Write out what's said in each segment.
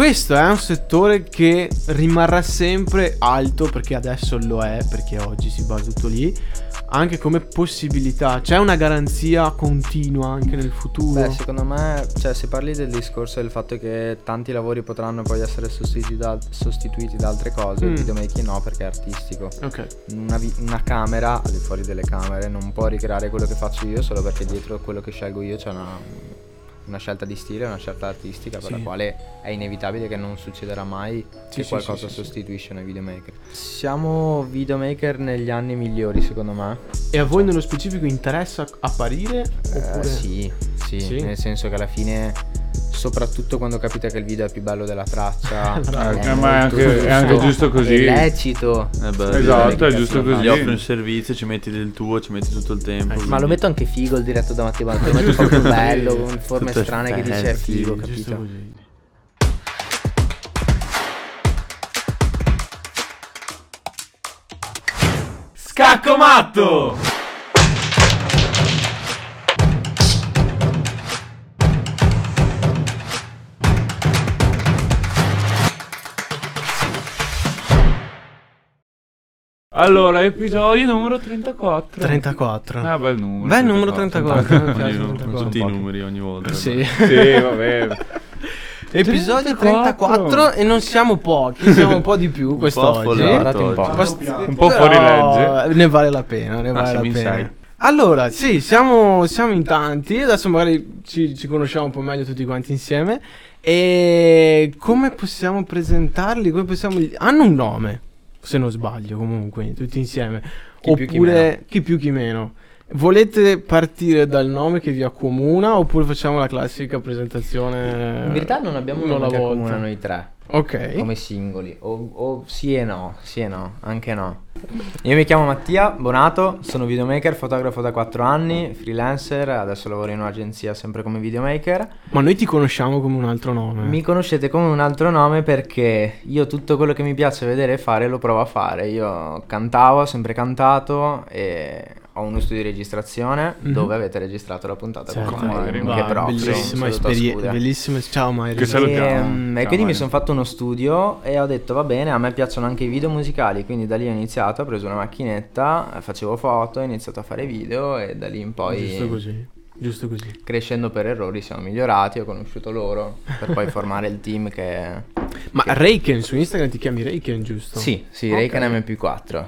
questo è un settore che rimarrà sempre alto perché adesso lo è, perché oggi si basa tutto lì, anche come possibilità. C'è una garanzia continua anche nel futuro? Beh, secondo me, cioè, se parli del discorso del fatto che tanti lavori potranno poi essere sostituiti da, sostituiti da altre cose, Mm. il videomaking no perché è artistico. Ok. Una, vi- una camera, al di fuori delle camere, non può ricreare quello che faccio io solo perché dietro quello che scelgo io c'è una, una scelta di stile, una scelta artistica per Sì. la quale è inevitabile che non succederà mai Sì, che sì, qualcosa sì, sì, sì. sostituisce noi videomaker. Siamo videomaker negli anni migliori secondo me. E a voi nello specifico interessa apparire? Eh, Oppure... sì, sì, Sì? nel senso che alla fine, soprattutto quando capita che il video è più bello della traccia, Bravo. è Eh, ma è anche- è anche giusto così. È lecito. Eh beh, Esatto, è gli- giusto così. Gli offri un servizio, ci metti del tuo, ci metti tutto il tempo. Eh, Ma lo metto anche figo il diretto da Mattia Baldo, lo metto proprio bello, con forme Tutte strane che dice è figo, capito? così. Scacco matto! Allora, episodio numero 34. 34. Ah, bel numero. Bel numero 34. mi Ogni- piace con 34. tutti i numeri ogni volta. Sì. Sì, va bene. Episodio 34. 34 e non siamo pochi, siamo un po' di più po' quest'oggi. un po'. Un po' fuori legge. Ne vale la pena, ne vale siamo la pena. sei. Allora, sì, siamo, siamo in tanti, adesso magari ci, ci conosciamo un po' meglio tutti quanti insieme. E come possiamo presentarli? Come possiamo... Hanno un nome, se non sbaglio, comunque, tutti insieme. Chi più, chi oppure meno. chi più, chi meno. Volete partire dal nome che vi accomuna oppure facciamo la classica presentazione? In verità non abbiamo un uno nome alla che volta? accomuna noi tre, Ok. come singoli, o, o sì e no, sì e no, anche no. Io mi chiamo Mattia Bonato, sono videomaker, fotografo da 4 anni, freelancer, adesso lavoro in un'agenzia sempre come videomaker. Ma noi ti conosciamo come un altro nome. Mi conoscete come un altro nome perché io tutto quello che mi piace vedere e fare lo provo a fare. Io cantavo, ho sempre cantato e ho uno studio di registrazione Mhm. dove avete registrato la puntata Certo, con Mairi. Che proprio, bellissima esperienza. Bellissima. Ciao Mairi. Che salutiamo. E, mm, Ciao, e quindi mi sono fatto uno studio e ho detto va bene, a me piacciono anche i video musicali, quindi da lì ho iniziato, ho preso una macchinetta, facevo foto, ho iniziato a fare video e da lì in poi Giusto così. Giusto così. crescendo per errori siamo migliorati, ho conosciuto loro per poi formare il team che... Ma che- Reiken su Instagram ti chiami Reiken, giusto? Sì, sì, Ok. Reiken MP4.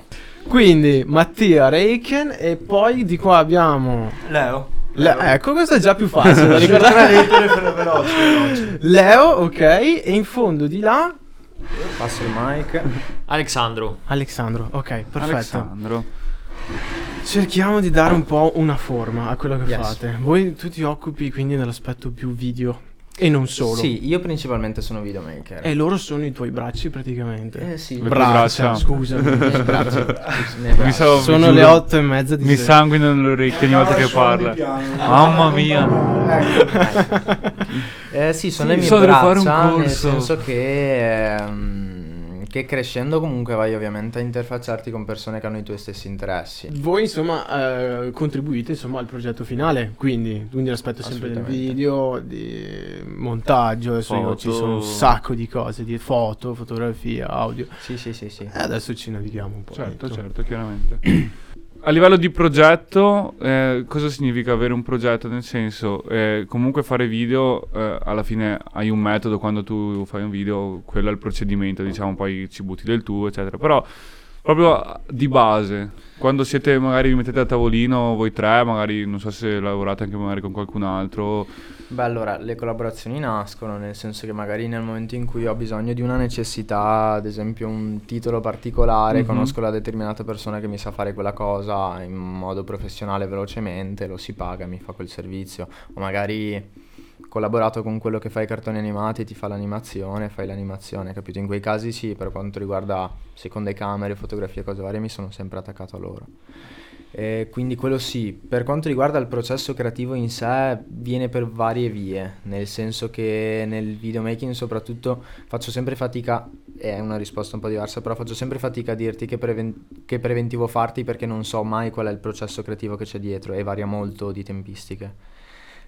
Quindi Mattia Reiken e poi di qua abbiamo Leo. Le- ecco, questo è già più facile da ricordare. Leo, ok, e in fondo di là Passo il mic. Alexandro. Alexandro, ok, perfetto. Alessandro. Cerchiamo di dare un po' una forma a quello che Yes. fate. Voi tu ti occupi quindi dell'aspetto più video e non solo. Sì, io principalmente sono videomaker. E loro sono i tuoi bracci praticamente. Eh sì, Le Braccia, braccia. scusa. i miei bracci. i miei Mi bracci. stavo- Sono giuro, le otto e mezza di Mi sera. sanguinano le orecchie ogni volta che parla. Mamma mia. Eh sì, sono Sì, le mie so, devo fare un braccia, nel senso che, ehm, che crescendo comunque vai ovviamente a interfacciarti con persone che hanno i tuoi stessi interessi. Voi insomma eh, contribuite insomma al progetto finale, quindi, quindi l'aspetto sempre del video, di montaggio, adesso io- ci Foto. sono un sacco di cose, di foto, fotografia, audio. Sì, sì, sì, sì. E adesso ci navighiamo un po'. Certo, dentro. certo, chiaramente. A livello di progetto, eh, cosa significa avere un progetto? Nel senso, eh, comunque fare video, eh, alla fine hai un metodo quando tu fai un video, quello è il procedimento, diciamo, poi ci butti del tuo, eccetera. Però proprio di base, quando siete magari vi mettete a tavolino voi tre, magari non so se lavorate anche magari con qualcun altro, Beh, allora, le collaborazioni nascono, nel senso che magari nel momento in cui ho bisogno di una necessità, ad esempio un titolo particolare, Mhm. conosco la determinata persona che mi sa fare quella cosa in modo professionale velocemente, lo si paga, mi fa quel servizio. O magari collaborato con quello che fa i cartoni animati, ti fa l'animazione, fai l'animazione, capito? In quei casi sì, per quanto riguarda seconde camere, fotografie, cose varie, mi sono sempre attaccato a loro. E quindi quello sì, per quanto riguarda il processo creativo in sé viene per varie vie, nel senso che nel videomaking soprattutto faccio sempre fatica, è una risposta un po' diversa, però faccio sempre fatica a dirti che, preven- che preventivo farti perché non so mai qual è il processo creativo che c'è dietro e varia molto di tempistiche.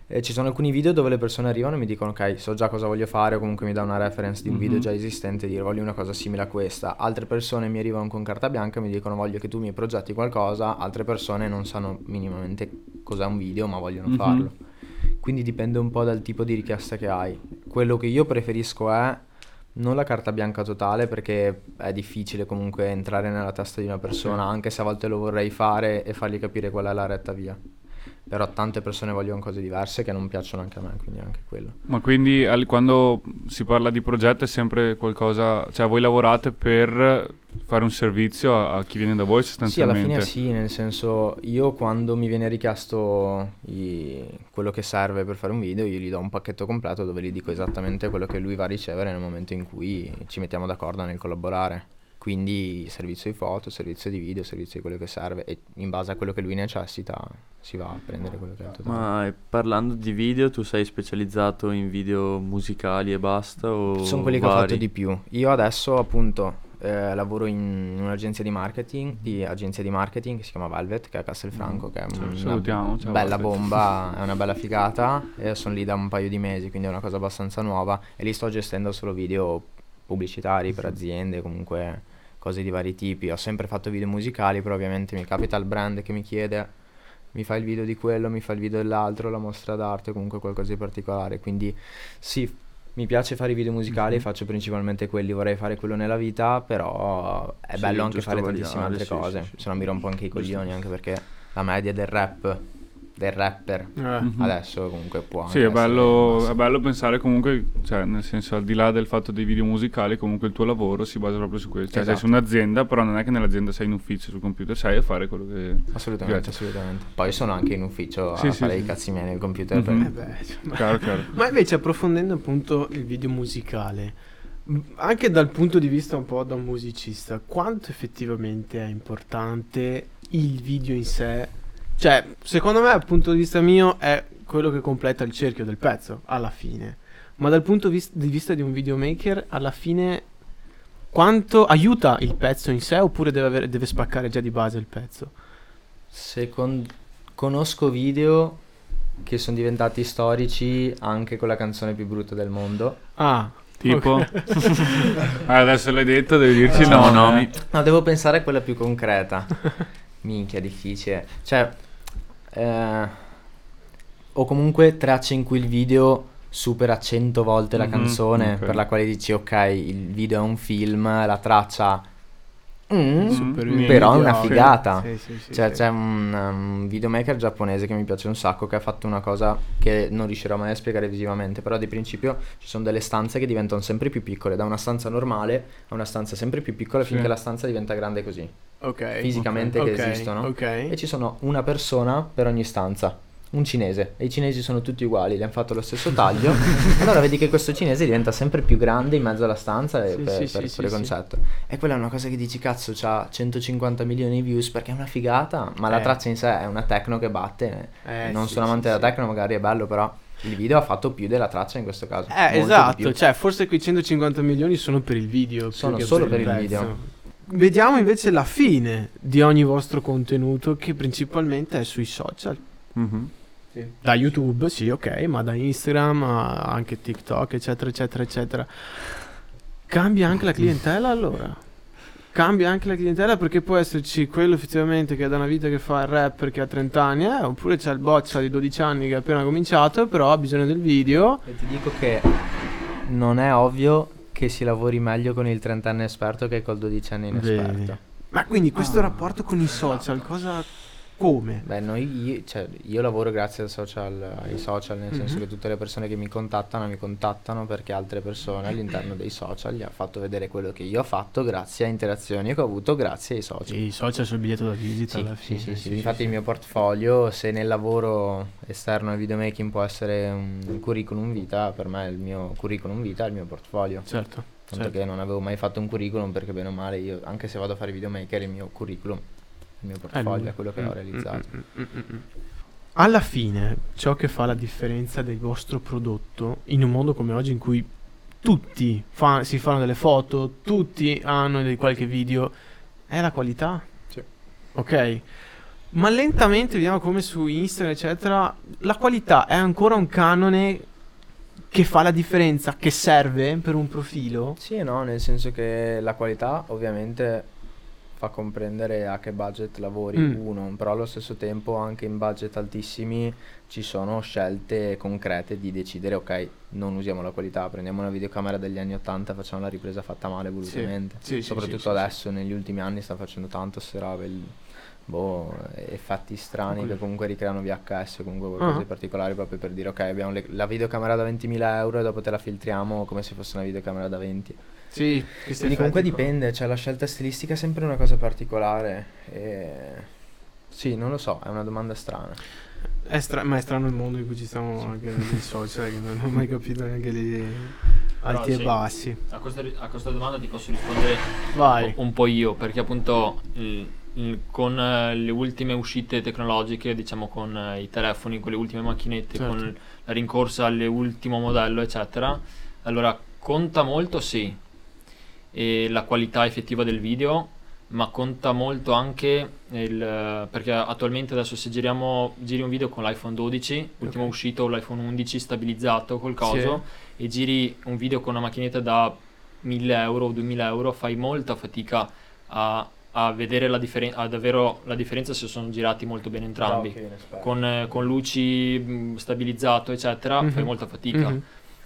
E ci sono alcuni video dove le persone arrivano e mi dicono ok, so già cosa voglio fare o comunque mi dà una reference di un video Mhm. già esistente e dire voglio una cosa simile a questa. Altre persone mi arrivano con carta bianca e mi dicono voglio che tu mi progetti qualcosa, altre persone non sanno minimamente cos'è un video ma vogliono Mhm. farlo. Quindi dipende un po' dal tipo di richiesta che hai. Quello che io preferisco è non la carta bianca totale perché è difficile comunque entrare nella testa di una persona, anche se a volte lo vorrei fare e fargli capire qual è la retta via. Però tante persone vogliono cose diverse che non piacciono anche a me, quindi anche quello. Ma quindi al- quando si parla di progetto è sempre qualcosa, cioè voi lavorate per fare un servizio a, a chi viene da voi Sì, alla sostanzialmente? fine sì, nel senso io quando mi viene richiesto i- quello che serve per fare un video, io gli do un pacchetto completo dove gli dico esattamente quello che lui va a ricevere nel momento in cui ci mettiamo d'accordo nel collaborare. Quindi servizio di foto, servizio di video, servizio di quello che serve e in base a quello che lui necessita si va a prendere quello che è il totale. Ma parlando di video, tu sei specializzato in video musicali e basta? O Sono quelli che ho vari? fatto di più. Io adesso appunto eh, lavoro in un'agenzia di marketing, di agenzia di marketing che si chiama Velvet, che è a Castelfranco, che è Ciao, una salutiamo, ciao, bella Velvet. bomba, è una bella figata e sono lì da un paio di mesi, quindi è una cosa abbastanza nuova e lì sto gestendo solo video pubblicitari per aziende, comunque cose di vari tipi. Ho sempre fatto video musicali, però ovviamente mi capita il brand che mi chiede mi fa il video di quello, mi fa il video dell'altro, la mostra d'arte, comunque qualcosa di particolare. Quindi sì, mi piace fare i video musicali, Mhm. faccio principalmente quelli, vorrei fare quello nella vita, però è Sì, bello anche fare variare, tantissime altre sì, cose, sì, se no mi rompo anche i coglioni, anche perché la media del rap, del rapper, Eh. Mhm. adesso comunque può anche Sì, è bello, è bello pensare comunque, cioè nel senso al di là del fatto dei video musicali, comunque il tuo lavoro si basa proprio su questo. Cioè sei Esatto. su un'azienda, però non è che nell'azienda sei in ufficio sul computer, sei a fare quello che... Assolutamente, Piace. assolutamente. Poi sono anche in ufficio Sì, a sì, fare sì. i cazzi miei nel computer. Mhm. Eh beh, ma- Chiaro, chiaro. Ma invece approfondendo appunto il video musicale, anche dal punto di vista un po' da un musicista, quanto effettivamente è importante il video in sé? Cioè, secondo me, dal punto di vista mio, è quello che completa il cerchio del pezzo, alla fine. Ma dal punto vis- di vista di un videomaker, alla fine, quanto aiuta il pezzo in sé oppure deve, avere- deve spaccare già di base il pezzo? Second- conosco video che sono diventati storici anche con la canzone più brutta del mondo. Ah, Tipo? Ah, adesso l'hai detto, devi dirci no, eh. No, devo pensare a quella più concreta. Minchia, difficile. Cioè, eh, o comunque tracce in cui il video supera 100 volte la Mhm, canzone, ok. per la quale dici ok, il video è un film, la traccia... mm, Mm, però è una figata. Sì, sì, sì, Cioè, sì. c'è un, um, videomaker giapponese che mi piace un sacco, che ha fatto una cosa che non riuscirò mai a spiegare visivamente, però di principio ci sono delle stanze che diventano sempre più piccole, da una stanza normale a una stanza sempre più piccola Sì. finché la stanza diventa grande così, Ok. fisicamente ok, che esistono. Ok. E ci sono una persona per ogni stanza. Un cinese e i cinesi sono tutti uguali, gli hanno fatto lo stesso taglio. allora vedi che questo cinese diventa sempre più grande in mezzo alla stanza Sì, per, sì, per- sì, per sì, il sì. concetto. E quella è una cosa che dici, cazzo, c'ha 150 milioni di views perché è una figata, ma la Eh. traccia in sé è una techno che batte. Eh, non sì, sono amante sì, della sì. techno, magari è bello, però il video ha fatto più della traccia in questo caso. Eh, esatto, cioè forse quei 150 milioni sono per il video. Sono solo per il pezzo. video. Vediamo invece la fine di ogni vostro contenuto che principalmente è sui social. Mhm. Da YouTube, sì, ok, ma da Instagram, anche TikTok, eccetera, eccetera, eccetera. Cambia anche la clientela allora? Cambia anche la clientela perché può esserci quello effettivamente che è da una vita che fa il rapper che ha 30 anni, eh, oppure c'è il boccia di 12 anni che ha appena cominciato, però ha bisogno del video. E ti dico che non è ovvio che si lavori meglio con il trentenne esperto che col dodicenne inesperto. Vedi. Ma quindi questo rapporto con i social, cosa... come? Beh, noi, io, cioè, io lavoro grazie al social, ai social, nel senso Mhm. che tutte le persone che mi contattano mi contattano perché altre persone all'interno dei social gli ha fatto vedere quello che io ho fatto grazie a interazioni che ho avuto grazie ai social. Sì, i social sul biglietto da visita Sì, alla sì, fine. sì, sì. Infatti il mio portfolio, se nel lavoro esterno al videomaking può essere un curriculum vita, per me il mio curriculum vita è il mio portfolio. Certo. Tanto certo. che non avevo mai fatto un curriculum perché bene o male io, anche se vado a fare videomaker, il mio curriculum, il mio portfolio è quello che Mm, ho realizzato. mm, mm, mm. Alla fine, ciò che fa la differenza del vostro prodotto in un mondo come oggi in cui tutti fa- si fanno delle foto, tutti hanno dei qualche video, è la qualità. Sì. Ok? Ma lentamente vediamo come su Instagram, eccetera, la qualità è ancora un canone che fa la differenza, che serve per un profilo. Sì e no, nel senso che la qualità ovviamente fa comprendere a che budget lavori Mm. uno, però allo stesso tempo anche in budget altissimi ci sono scelte concrete di decidere ok, non usiamo la qualità, prendiamo una videocamera degli anni 80 e facciamo la ripresa fatta male volutamente. Sì, sì, Soprattutto sì, adesso negli ultimi anni sta facendo tanto robe, il- boh, effetti strani Quello- che comunque ricreano VHS, comunque qualcosa Ah. di particolare proprio per dire ok, abbiamo le- la videocamera da 20.000 euro e dopo te la filtriamo come se fosse una videocamera da 20. Sì, Quindi comunque dipende, cioè la scelta stilistica è sempre una cosa particolare. E... Sì, non lo so, è una domanda strana. È stra- ma è strano il mondo in cui ci stiamo anche nei social, che non ho mai capito neanche lì alti Però e sì. bassi. A questa, a questa domanda ti posso rispondere Vai. un po' io, perché appunto il- con eh, le ultime uscite tecnologiche, diciamo con eh, i telefoni, con le ultime macchinette, Certo. con la rincorsa all'ultimo modello, eccetera, allora conta molto sì, e la qualità effettiva del video, ma conta molto anche il, eh, perché attualmente adesso se giriamo, giri un video con l'iPhone 12, ultimo Ok. uscito l'iPhone 11 stabilizzato col coso, e giri un video con una macchinetta da 1000 euro o 2000 euro, fai molta fatica a, a vedere la, differen- a davvero la differenza se sono girati molto bene entrambi. Con, eh, con luci mh, stabilizzato, eccetera, Mhm. fai molta fatica. Mhm.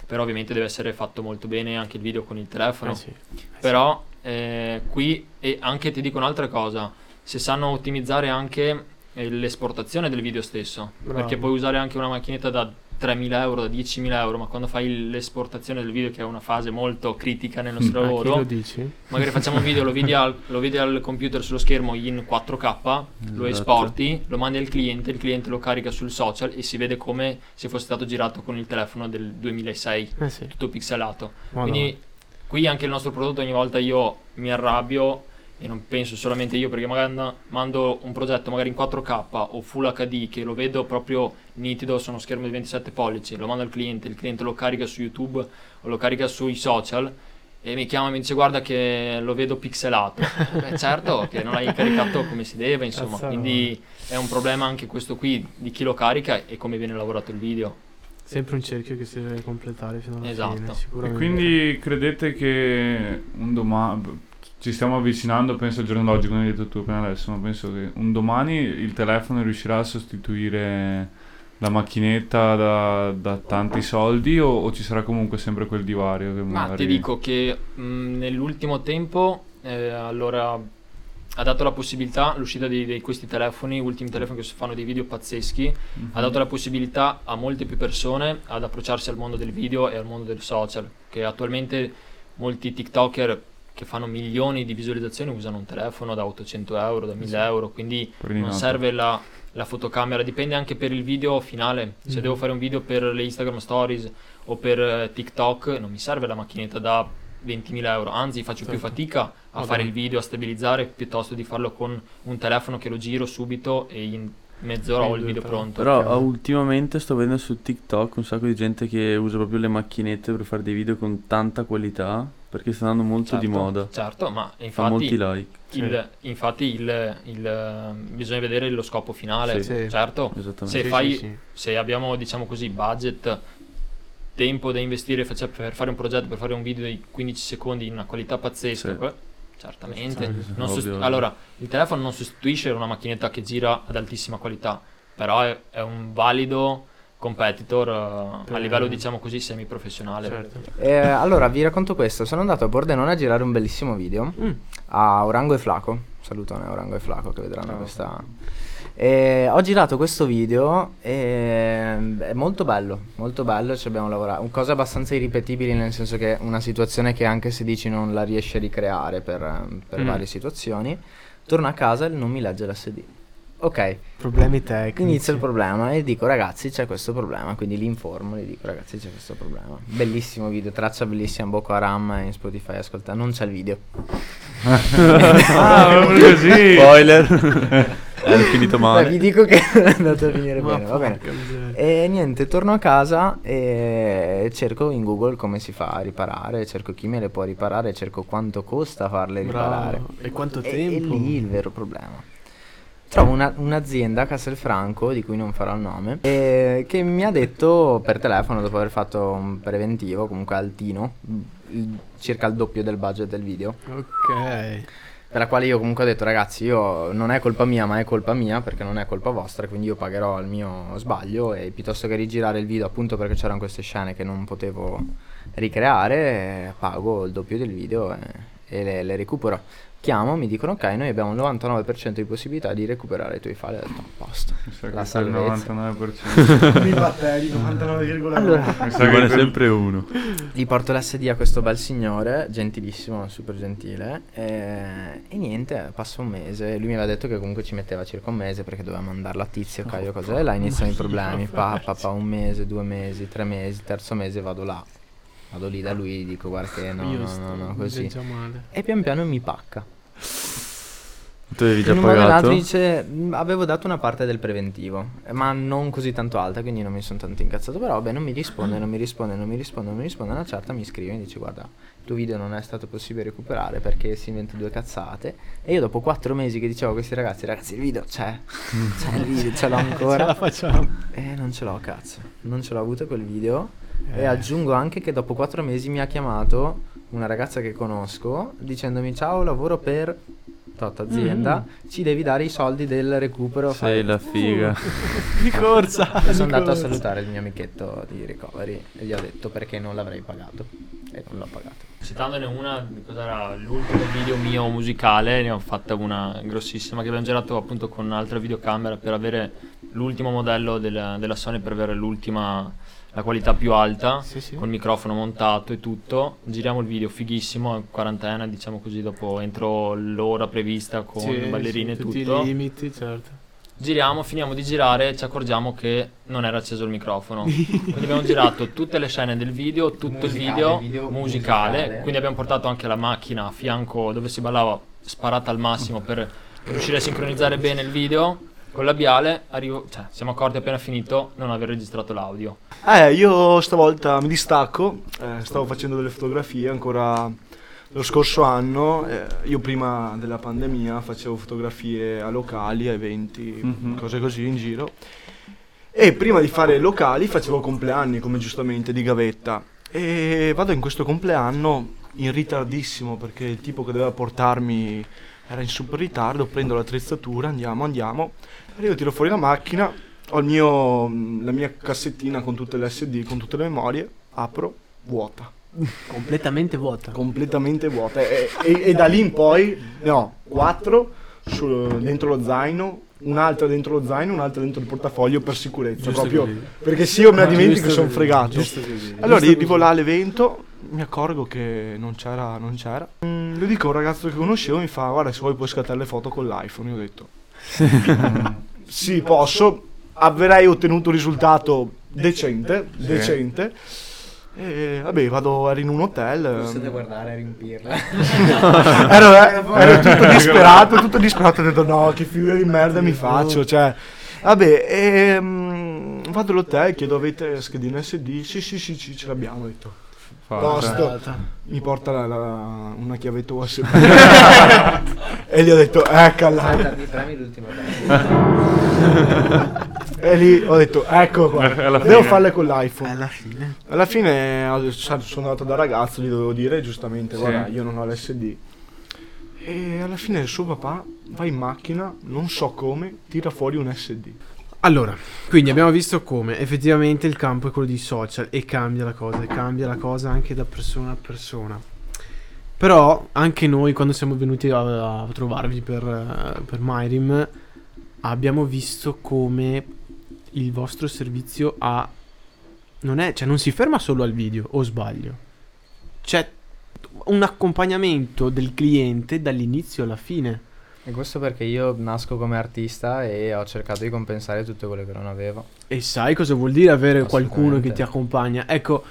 Però ovviamente deve essere fatto molto bene anche il video con il telefono. Eh sì. Però eh, qui e anche ti dico un'altra cosa, se sanno ottimizzare anche eh, l'esportazione del video stesso, Bravo. perché puoi usare anche una macchinetta da 3.000 euro, da 10.000 euro, ma quando fai l'esportazione del video, che è una fase molto critica nel nostro chi lavoro, lo dici? magari facciamo un video, lo vedi, al, lo vedi al computer sullo schermo in 4K, lo Esatto. esporti, lo mandi al cliente, il cliente lo carica sul social e si vede come se fosse stato girato con il telefono del 2006, Eh sì. tutto pixelato. Madonna. Quindi qui anche il nostro prodotto ogni volta io mi arrabbio e non penso solamente io perché magari and- mando un progetto magari in 4K o Full HD che lo vedo proprio nitido su uno schermo di 27 pollici, lo mando al cliente, il cliente lo carica su YouTube o lo carica sui social e mi chiama e mi dice guarda che lo vedo pixelato. Beh, certo che non l'hai caricato come si deve, insomma, Cazzo. quindi è un problema anche questo qui di chi lo carica e come viene lavorato il video. Sempre un cerchio che si deve completare fino alla Esatto. fine, E sicuramente. quindi credete che un domani ci stiamo avvicinando, penso al giorno d'oggi, come hai detto tu appena adesso, ma penso che un domani il telefono riuscirà a sostituire la macchinetta da, da tanti soldi o, o ci sarà comunque sempre quel divario che Ma magari... ti dico che mh, nell'ultimo tempo, eh, allora ha dato la possibilità, l'uscita di, di questi telefoni, ultimi telefoni che fanno dei video pazzeschi, Mhm. ha dato la possibilità a molte più persone ad approcciarsi al mondo del video e al mondo del social, che attualmente molti TikToker che fanno milioni di visualizzazioni usano un telefono da 800 euro, da 1000 euro, quindi non Ordinato. serve la, la fotocamera, dipende anche per il video finale. Se Mhm. devo fare un video per le Instagram Stories o per eh, TikTok, non mi serve la macchinetta da 20.000 euro, anzi faccio più Certo. fatica a Madonna. fare il video, a stabilizzare, piuttosto di farlo con un telefono che lo giro subito e in mezz'ora ho il video però. pronto. Però chiaro. ultimamente sto vedendo su TikTok un sacco di gente che usa proprio le macchinette per fare dei video con tanta qualità perché sta andando molto di Certo, moda. Certo, ma Fa molti infatti, like. il, infatti il, il, bisogna vedere lo scopo finale. Sì. Sì. Certo, Esattamente. se Sì, fai- sì, sì. se abbiamo diciamo così budget tempo da investire per fare un progetto per fare un video di 15 secondi in una qualità pazzesca Sì. Certamente Sì, sì, Non ovvio, sost- ovvio. allora il telefono non sostituisce una macchinetta che gira ad altissima qualità però è, è un valido competitor Per- a livello diciamo così semi professionale Certo. Eh, allora, vi racconto questo. Sono andato a Pordenone a girare un bellissimo video Mm. a Orango e Flaco. Salutone Orango e Flaco che vedranno Ciao. questa... E ho girato questo video e è molto bello, molto bello, ci abbiamo lavorato. Un cosa abbastanza irripetibile nel senso che è una situazione che anche se dici non la riesci a ricreare per, per Mm. varie situazioni. Torno a casa e non mi legge l'SD. Ok, Problemi tecnici. Inizia il problema e dico ragazzi c'è questo problema, quindi li informo, gli dico ragazzi c'è questo problema. Bellissimo video, traccia bellissima Boko Haram in Spotify, ascolta, non c'è il video. ah, proprio così! Spoiler! È finito Beh, male. vi dico che è andato a finire bene, va bene. E niente, torno a casa e cerco in Google come si fa a riparare, cerco chi me le può riparare, cerco quanto costa farle riparare. Bravo. E quanto E- tempo? E lì il vero problema. Trovo una- un'azienda a Castelfranco, di cui non farò il nome, eh, che mi ha detto per telefono, dopo aver fatto un preventivo, comunque altino, il- circa il doppio del budget del video, Ok. per la quale io comunque ho detto ragazzi, io non è colpa mia, ma è colpa mia, perché non è colpa vostra, quindi io pagherò il mio sbaglio e piuttosto che rigirare il video appunto perché c'erano queste scene che non potevo ricreare, pago il doppio del video e, e le, le recupero. Chiamo, mi dicono ok, noi abbiamo il 99% di possibilità di recuperare i tuoi file, ho detto a posto. Mi sa che La c'è il salvezza. 99%. Mi batteri 99,9. Allora, Mi sa che quel- sempre uno. gli porto l'SD a questo bel signore, gentilissimo, super gentile, e, e niente, passa un mese, lui mi aveva detto che comunque ci metteva circa un mese perché doveva mandarlo a tizio, Caio, cos'è, e là iniziano i problemi, pa, pa, pa, un mese, due mesi, tre mesi, terzo mese vado là, vado lì da lui, dico guarda che no, no, no, no, così, e pian piano mi pacca. Tu avevi già In pagato? dice, "Mm, avevo dato una parte del preventivo, eh, ma non così tanto alta, quindi non mi sono tanto incazzato. Però vabbè, non mi risponde, non mi risponde, non mi risponde, non mi risponde. Una certa mi scrive e mi dice guarda, il tuo video non è stato possibile recuperare perché si inventa due cazzate. E io dopo quattro mesi che dicevo a questi ragazzi, ragazzi il video c'è, c'è il video, ce l'ho Ce la ancora. facciamo. E non ce l'ho cazzo, non ce l'ho avuto quel video. E Eh. aggiungo anche che dopo quattro mesi mi ha chiamato una ragazza che conosco dicendomi ciao lavoro per tot azienda, ci devi dare i soldi del recupero. Sei la figa. Di corsa. E di sono andato a salutare il mio amichetto di recovery e gli ho detto perché non l'avrei pagato. E non l'ho pagato. Citandone una, cos'era l'ultimo video mio musicale, ne ho fatta una grossissima che abbiamo girato appunto con un'altra videocamera per avere l'ultimo modello del- della Sony, per avere l'ultima, la qualità più alta, Sì, sì. col microfono montato e tutto. Giriamo il video fighissimo, in quarantena, diciamo così, dopo entro l'ora prevista con Sì, ballerine e tutto. i limiti, certo. Giriamo, finiamo di girare e ci accorgiamo che non era acceso il microfono. quindi abbiamo girato tutte le scene del video, tutto il Musicale, video, video musicale. musicale. Quindi abbiamo portato anche la macchina a fianco dove si ballava sparata al massimo per riuscire a sincronizzare bene il video. Con il labiale arrivo, cioè, siamo accorti appena finito non aver registrato l'audio. Eh, io stavolta mi distacco, eh, stavo facendo delle fotografie ancora lo scorso anno, eh, io prima della pandemia facevo fotografie a locali, a eventi, Mhm. cose così in giro. E prima di fare locali facevo compleanni, come giustamente di gavetta. E vado in questo compleanno in ritardissimo perché il tipo che doveva portarmi era in super ritardo, prendo l'attrezzatura, andiamo, andiamo. Arrivo, tiro fuori la macchina, ho il mio, la mia cassettina con tutte le SD, con tutte le memorie, apro, vuota, Completamente vuota. completamente vuota. E, e- e da lì in poi, no, quattro su- dentro lo zaino, un'altra dentro lo zaino, un'altra dentro il portafoglio per sicurezza, Giusto proprio così. perché se io me la Giusto dimentico sono così, fregato. giusto così, Allora arrivo là all'evento, mi accorgo che non c'era, non c'era. Mm, lo dico a un ragazzo che conoscevo, mi fa guarda se vuoi puoi scattare le foto con l'iPhone. Io ho detto sì posso, avrei ottenuto un risultato decente, decente. E vabbè vado, ero in un hotel. ehm, guardare e riempirla. ero, eh, ero tutto disperato, tutto disperato, ho detto no, che figura di merda mi faccio, cioè... Vabbè, ehm, vado all'hotel, chiedo avete schedina SD? Sì, sì, sì, sì, ce l'abbiamo, ho detto. Posto. Mi porta la- la- una chiavetta USB. e gli ho detto, eccola. E lì ho detto, ecco qua. Alla Devo fine. farle con l'iPhone. Alla fine. Alla fine sono andato da ragazzo, gli dovevo dire giustamente, Sì. guarda, io non ho l'SD. E alla fine il suo papà va in macchina, non so come, tira fuori un SD. Allora, quindi abbiamo visto come effettivamente il campo è quello dei social e cambia la cosa, e cambia la cosa anche da persona a persona. Però anche noi quando siamo venuti a, a trovarvi per, eh, per Myrim abbiamo visto come il vostro servizio ha... Non è, cioè non si ferma solo al video, o sbaglio. C'è un accompagnamento del cliente dall'inizio alla fine. E questo perché io nasco come artista e ho cercato di compensare tutto quello che non avevo. E sai cosa vuol dire avere qualcuno che ti accompagna? Ecco,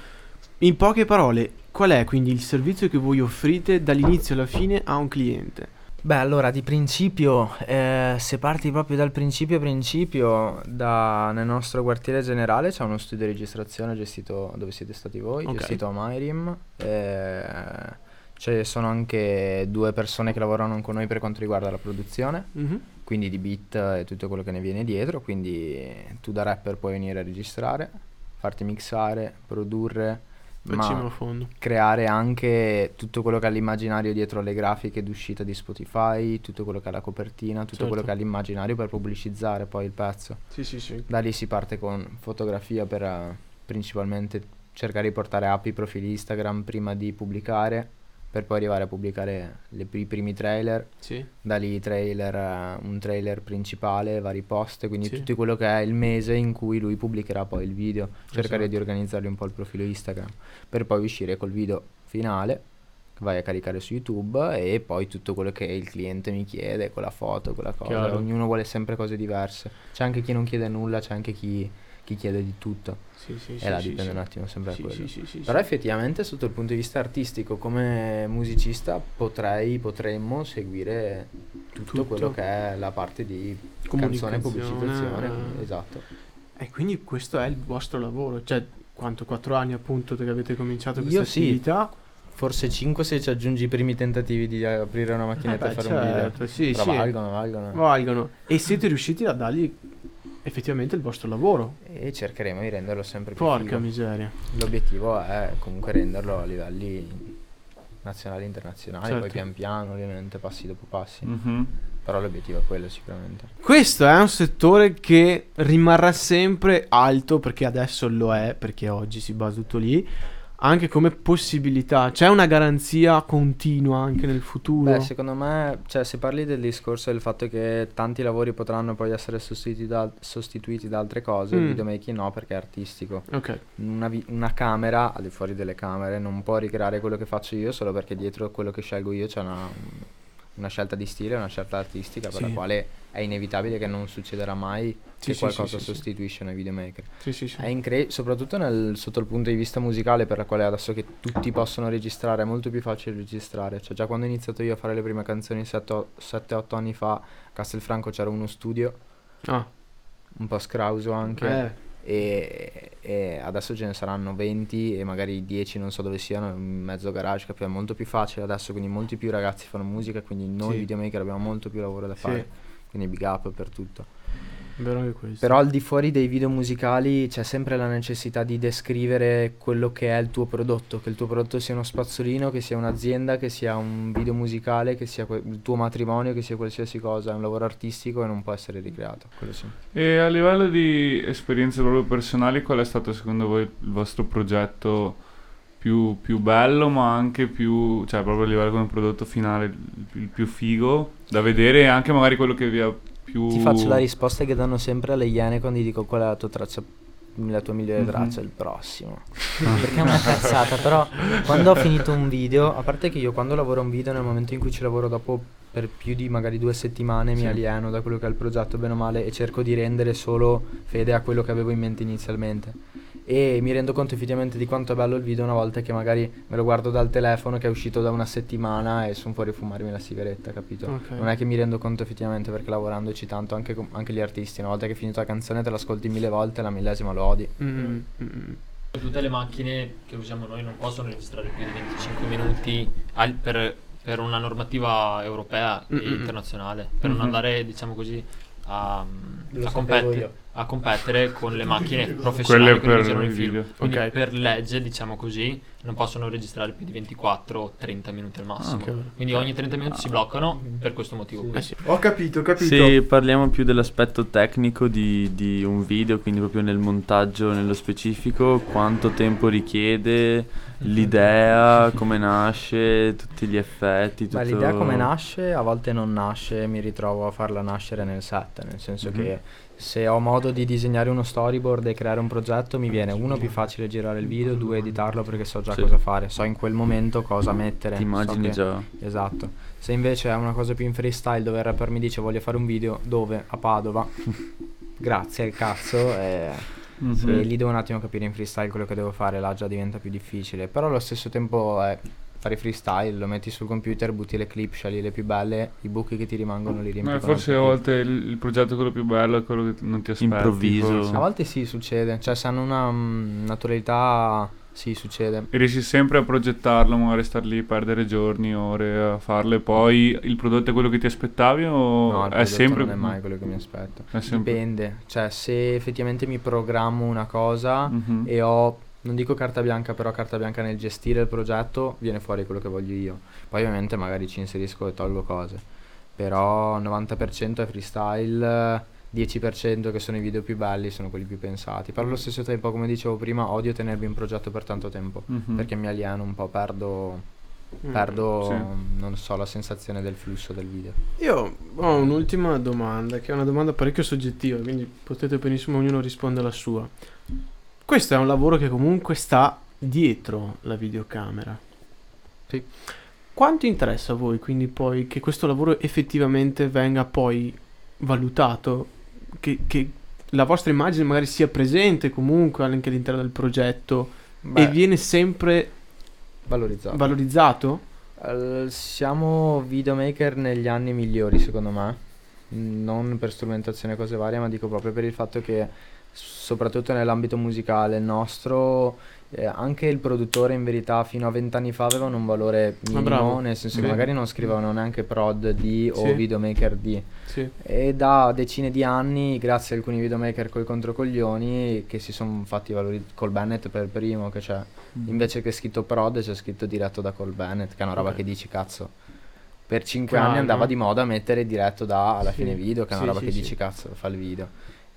in poche parole, qual è quindi il servizio che voi offrite dall'inizio alla fine a un cliente? Beh, allora, di principio, eh, se parti proprio dal principio principio, da, nel nostro quartiere generale c'è uno studio di registrazione gestito dove siete stati voi, Ok. gestito a Myrim. Eh, ci sono anche due persone che lavorano con noi per quanto riguarda la produzione. Mhm. quindi di beat e tutto quello che ne viene dietro, quindi tu da rapper puoi venire a registrare, farti mixare, produrre, Facciamo ma fondo. creare anche tutto quello che è l'immaginario dietro alle grafiche d'uscita di Spotify, tutto quello che è la copertina, tutto Certo. quello che è l'immaginario per pubblicizzare poi il pezzo. Sì, sì, sì. Da lì si parte con fotografia per eh, principalmente cercare di portare app i profili Instagram prima di pubblicare, per poi arrivare a pubblicare le- i primi trailer, Sì. da lì trailer, eh, un trailer principale, vari post, quindi Sì. tutto quello che è il mese in cui lui pubblicherà poi il video, cercare Esatto. di organizzargli un po' il profilo Instagram, per poi uscire col video finale che vai a caricare su YouTube e poi tutto quello che il cliente mi chiede, con la foto, con la cosa, Chiaro. ognuno vuole sempre cose diverse, c'è anche chi non chiede nulla, c'è anche chi, chi chiede di tutto, Sì, sì, e sì, là dipende un attimo sempre da quello. Però effettivamente sotto il punto di vista artistico, come musicista, potrei, potremmo seguire tutto, Tutto. quello che è la parte di canzone e pubblicizzazione. eh. Esatto. E quindi questo è il vostro lavoro, cioè quanto? Quattro anni appunto che avete cominciato questa Io sì. attività? Forse 5 se ci aggiungi i primi tentativi di aprire una macchinetta Eh e beh, fare un video. certo, sì, Però sì. valgono, valgono. Valgono. E siete riusciti a dargli effettivamente il vostro lavoro. E cercheremo di renderlo sempre più Porca figo. miseria. L'obiettivo è comunque renderlo a livelli nazionali e internazionali, Certo. poi pian piano ovviamente, passi dopo passi. Mhm. Però l'obiettivo è quello sicuramente. Questo è un settore che rimarrà sempre alto perché adesso lo è, perché oggi si basa tutto lì, anche come possibilità. C'è una garanzia continua anche nel futuro. Beh, secondo me, cioè, se parli del discorso del fatto che tanti lavori potranno poi essere sostituiti da, sostituiti da altre cose, Mm. il videomaking no perché è artistico. Ok, Una, vi- una camera, al di fuori delle camere, non può ricreare quello che faccio io solo perché dietro quello che scelgo io c'è una, una scelta di stile, una scelta artistica per Sì. la quale è inevitabile che non succederà mai Sì, che sì, qualcosa sostituisce noi videomaker. sì, sì, sì. È incre- soprattutto nel- sotto il punto di vista musicale, per la quale adesso che tutti possono registrare, è molto più facile registrare. Cioè, già quando ho iniziato io a fare le prime canzoni 7-8 anni fa, a Castelfranco c'era uno studio, Ah, un po' scrauso anche. eh, E, e adesso ce ne saranno 20 e magari 10 non so dove siano, in mezzo garage, che è molto più facile adesso, quindi molti più ragazzi fanno musica, quindi noi Sì. videomaker abbiamo molto più lavoro da Sì. fare. Quindi big up per tutto. Vero anche questo. Però al di fuori dei video musicali c'è sempre la necessità di descrivere quello che è il tuo prodotto, che il tuo prodotto sia uno spazzolino, che sia un'azienda, che sia un video musicale, che sia que- il tuo matrimonio, che sia qualsiasi cosa, è un lavoro artistico e non può essere ricreato. Quello sì. E a livello di esperienze proprio personali, qual è stato secondo voi il vostro progetto più, più bello, ma anche più, cioè proprio a livello come prodotto finale, il, il più figo da vedere e anche magari quello che vi ha più... Ti faccio la risposta che danno sempre alle iene quando gli dico qual è la tua traccia la tua migliore Mhm. traccia, il prossimo. Perché è una cazzata, però quando ho finito un video, a parte che io quando lavoro un video nel momento in cui ci lavoro dopo per più di magari due settimane mi Sì. alieno da quello che è il progetto bene o male e cerco di rendere solo fede a quello che avevo in mente inizialmente. E mi rendo conto effettivamente di quanto è bello il video una volta che magari me lo guardo dal telefono che è uscito da una settimana e sono fuori a fumarmi la sigaretta, capito? Ok. Non è che mi rendo conto effettivamente perché lavorandoci tanto anche, com- anche gli artisti, una volta che hai finito la canzone te l'ascolti mille volte, la millesima lo odi. Mm, mm, mm. Tutte le macchine che usiamo noi non possono registrare più di 25 minuti al- per, per una normativa europea e Mm-mm. internazionale, per non andare, diciamo così, a, Lo a competere. A competere con le macchine professionali Quelle che per girano i i film. video. Quindi Ok. per legge, diciamo così, non possono registrare più di 24-30 minuti al massimo. ok. Quindi ogni 30 minuti si bloccano per questo motivo. qui. Eh sì. Ho capito, ho capito. Se parliamo più dell'aspetto tecnico di, di un video, quindi proprio nel montaggio nello specifico, quanto tempo richiede, l'idea, come nasce, tutti gli effetti, tutto... Beh, l'idea come nasce, a volte non nasce, mi ritrovo a farla nascere nel set, nel senso Mhm. che se ho modo di disegnare uno storyboard e creare un progetto mi viene uno più facile girare il video, due editarlo perché so già Sì. cosa fare, so in quel momento cosa mettere. Ti so immagini che- già. Esatto. Se invece è una cosa più in freestyle dove il rapper mi dice voglio fare un video dove? A Padova. Grazie al cazzo. E, Mhm. e lì devo un attimo capire in freestyle quello che devo fare, là già diventa più difficile. Però allo stesso tempo è fare freestyle, lo metti sul computer, butti le clip, scegli le più belle, i buchi che ti rimangono li riempi. Ma con forse a volte il, il progetto quello più bello è quello che non ti aspetti. Improvviso. forse. A volte sì, succede. Cioè se hanno una mm, naturalità Sì, succede. E riesci sempre a progettarlo, magari star lì, perdere giorni, ore a farlo e poi il prodotto è quello che ti aspettavi o No, il è prodotto sempre... non è mai quello che mi aspetto. È sempre- Dipende, cioè se effettivamente mi programmo una cosa Mhm. e ho, non dico carta bianca, però carta bianca nel gestire il progetto, viene fuori quello che voglio io. Poi ovviamente magari ci inserisco e tolgo cose, però 90% è freestyle, 10% che sono i video più belli, sono quelli più pensati. Però allo stesso tempo, come dicevo prima, odio tenermi in progetto per tanto tempo, Mhm. perché mi alieno un po', perdo, Mm. perdo sì. non so, la sensazione del flusso del video. Io ho un'ultima domanda, che è una domanda parecchio soggettiva, quindi potete benissimo ognuno rispondere la sua. Questo è un lavoro che comunque sta dietro la videocamera. Sì. Quanto interessa a voi quindi poi che questo lavoro effettivamente venga poi valutato? Che, che la vostra immagine magari sia presente comunque anche all'interno del progetto Beh, e viene sempre valorizzato. valorizzato? Siamo videomaker negli anni migliori, secondo me. Non per strumentazione e cose varie, ma dico proprio per il fatto che, soprattutto nell'ambito musicale, il nostro, eh, anche il produttore in verità fino a vent'anni fa avevano un valore minimo, bravo. nel senso Sì. che magari non scrivevano neanche prod di o Sì. videomaker di. Sì. E da decine di anni, grazie a alcuni videomaker coi controcoglioni, che si sono fatti valorizzare, col Bennett per primo, che c'è Invece che scritto prod c'è scritto diretto da Cole Bennett, che è una roba Ok. che dici cazzo. Per 5 Calma. anni andava di moda mettere diretto da alla Sì, fine video, che è una sì, roba sì, che dici cazzo, fa il video.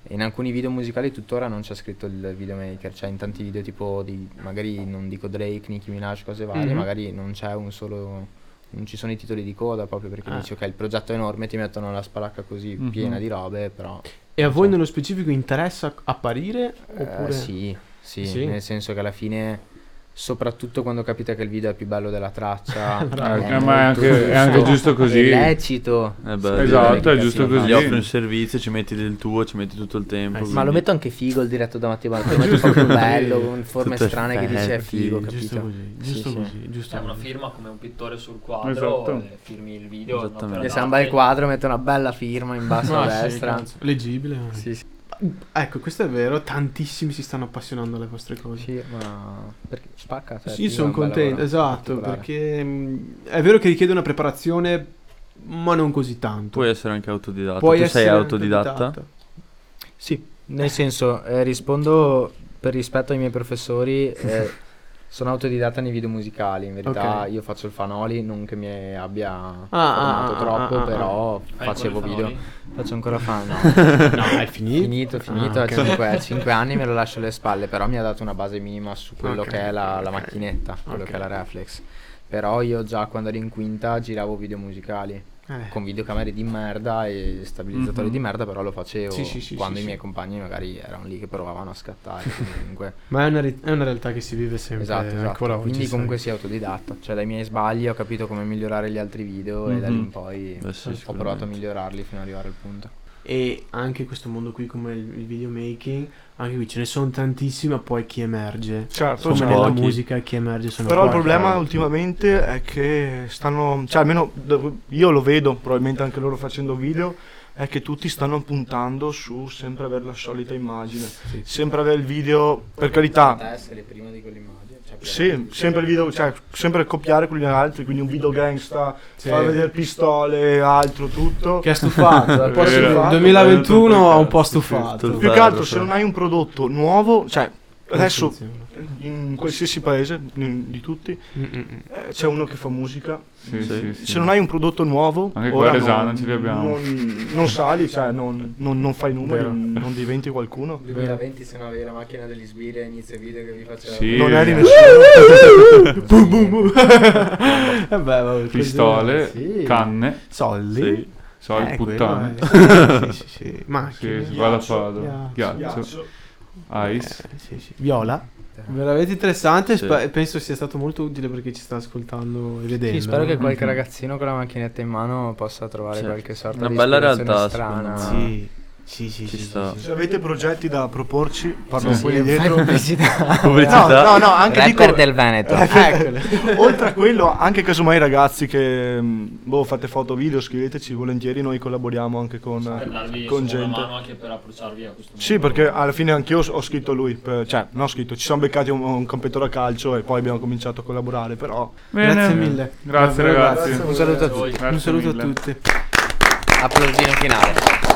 In alcuni video musicali tuttora non c'è scritto il videomaker, cioè in tanti video tipo di magari non dico Drake, Nicki Minaj, cose varie, Mhm. magari non c'è un solo non ci sono i titoli di coda proprio perché Ah. dici ok, il progetto è enorme, ti mettono la spalacca così Mhm. piena di robe, però E a voi Sì. nello specifico interessa apparire? eh, Oppure... sì, sì, Sì? nel senso che alla fine, soprattutto quando capita che il video è più bello della traccia, Bravo. Eh, ma è anche- è anche giusto così. È lecito. Eh beh, Esatto, è giusto così. Gli offri un servizio, ci metti del tuo, ci metti tutto il tempo. Eh sì. Ma lo metto anche figo il diretto da Mattia Bartolo, lo metto proprio bello, con forme Tutto strane che dice è figo, Giusto capito? così, Sì, giusto sì. così, giusto È una così. firma come un pittore sul quadro, Esatto. e firmi il video. Esattamente. E se è un bel quadro mette una bella firma in basso a sì, destra. Leggibile. anche. Sì, sì, Ecco, questo è vero, tantissimi si stanno appassionando alle vostre cose. sì, ma perché spacca? Cioè, Sì, sono contento, esatto, perché mh, è vero che richiede una preparazione, ma non così tanto. Puoi essere anche autodidatta. Puoi tu sei essere autodidatta? autodidatta. Sì, nel senso, eh, rispondo per rispetto ai miei professori, eh, sono autodidatta nei video musicali, in verità Ok. io faccio il fanoli, non che mi abbia ah, formato ah, troppo, ah, ah, però facevo video, fanoli? faccio ancora fan, no, è finito. finito, finito, Ah, a ok. 5, anni me lo lascio alle spalle, però mi ha dato una base minima su quello Ok, che è la, la macchinetta, quello che è la reflex. Però io già quando ero in quinta giravo video musicali Eh, con videocamere di merda e stabilizzatori Mhm. di merda, però lo facevo Sì, sì, sì, quando sì, i miei sì. compagni magari erano lì che provavano a scattare. Comunque, Ma è una, re- è una realtà che si vive sempre esatto, esatto. ancora oggi. Quindi comunque sei autodidatta, cioè dai miei sbagli ho capito come migliorare gli altri video e da lì Mhm. in poi Beh, sì, ho provato a migliorarli fino ad arrivare al punto. E anche questo mondo qui come il, il videomaking, anche qui ce ne sono tantissimi, ma poi chi emerge. Certo, Come sono nella musica chi emerge sono Però il problema ultimamente è che stanno, cioè almeno io lo vedo, probabilmente anche loro facendo video, è che tutti stanno puntando su sempre avere la solita immagine, Sì. sempre avere il video, per carità, essere prima di quell'immagine. Cioè sì, sempre il video, cioè sempre copiare quelli degli altri, quindi un video gangsta, Sì. far vedere pistole, altro, tutto. Che ha stufato, un po' È stufato. È 2021 ha un po' stufato. Più che altro se non hai un prodotto nuovo, cioè adesso in qualsiasi paese in- di tutti Mm, mm, mm. eh, c'è uno che fa musica Sì, Sì. sì, sì. se non hai un prodotto nuovo Anche qua a ora non, ce li abbiamo. non, non sali cioè non, non- non fai numeri Vero. non diventi qualcuno 2020 se non avevi la macchina degli sbirri a inizio video che vi faceva Sì. non eri eh. nessuno boom, boom, boom. Eh beh, vabbè, Pistole, sì. canne, soldi. Sì. soldi, Eh, puttane. quello è- Sì, sì, sì. Macchine. Sì, spada Ghiaccio, ghiaccio. Ghiaccio. ice. Eh, sì, sì. Viola. Veramente interessante, Sì. spe- penso sia stato molto utile per chi ci sta ascoltando e vedendo. Sì, spero che qualche Mhm. ragazzino con la macchinetta in mano possa trovare Sì. qualche sorta Una di bella realtà, strana. Sì. Sì, sì, Ci sì, sta. sì, sì. Se avete progetti da proporci, parlo Sì, sì, dietro. pubblicità. Pubblicità. No, no, no, anche Rapper dico, del Veneto. Ecco, oltre a quello, anche casomai ragazzi che mh, boh, fate foto video, scriveteci volentieri, noi collaboriamo anche con, darvi con una gente. mano anche per approcciarvi a questo Sì, mondo. perché alla fine anch'io ho, ho scritto a lui, per- cioè non ho scritto, ci siamo beccati un, un competitore a calcio e poi abbiamo cominciato a collaborare, però Bene. Grazie mille. Grazie Davvero ragazzi. grazie. Un saluto a Grazie a tutti. Un Grazie saluto a mille. tutti. Applausino finale.